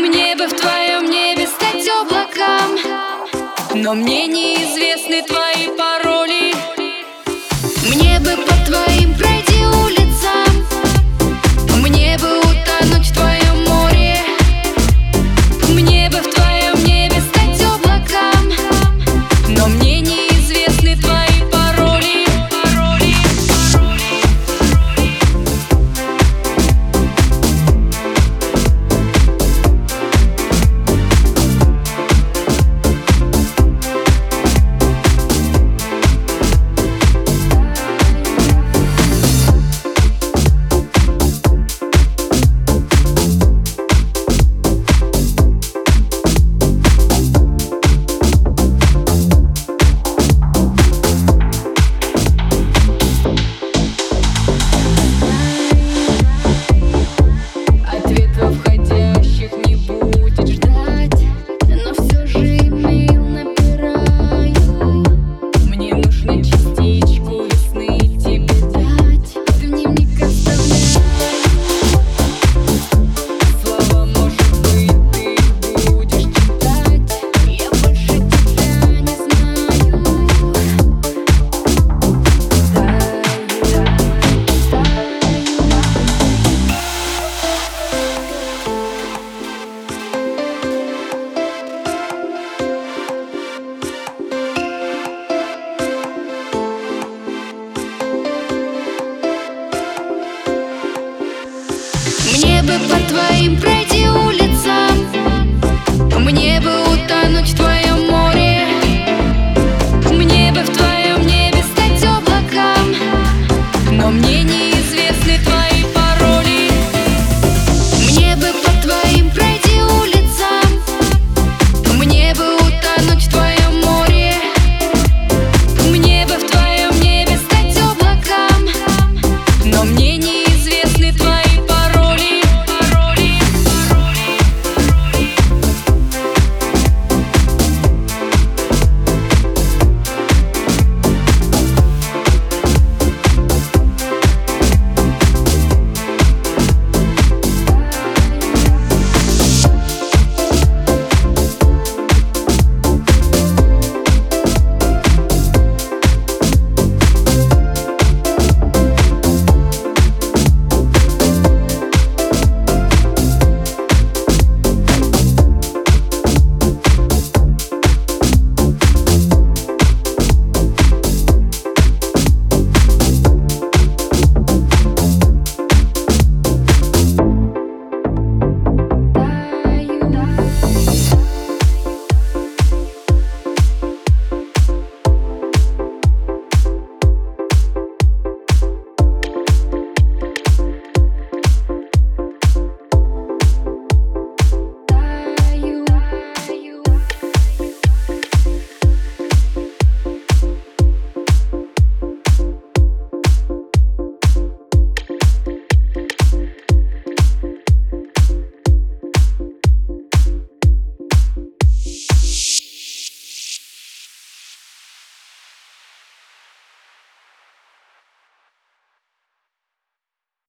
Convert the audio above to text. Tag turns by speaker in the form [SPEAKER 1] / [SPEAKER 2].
[SPEAKER 1] Мне бы в твоем небе стать облаком. Но мне неизвестны твои пароли. Мне бы по твоим правилам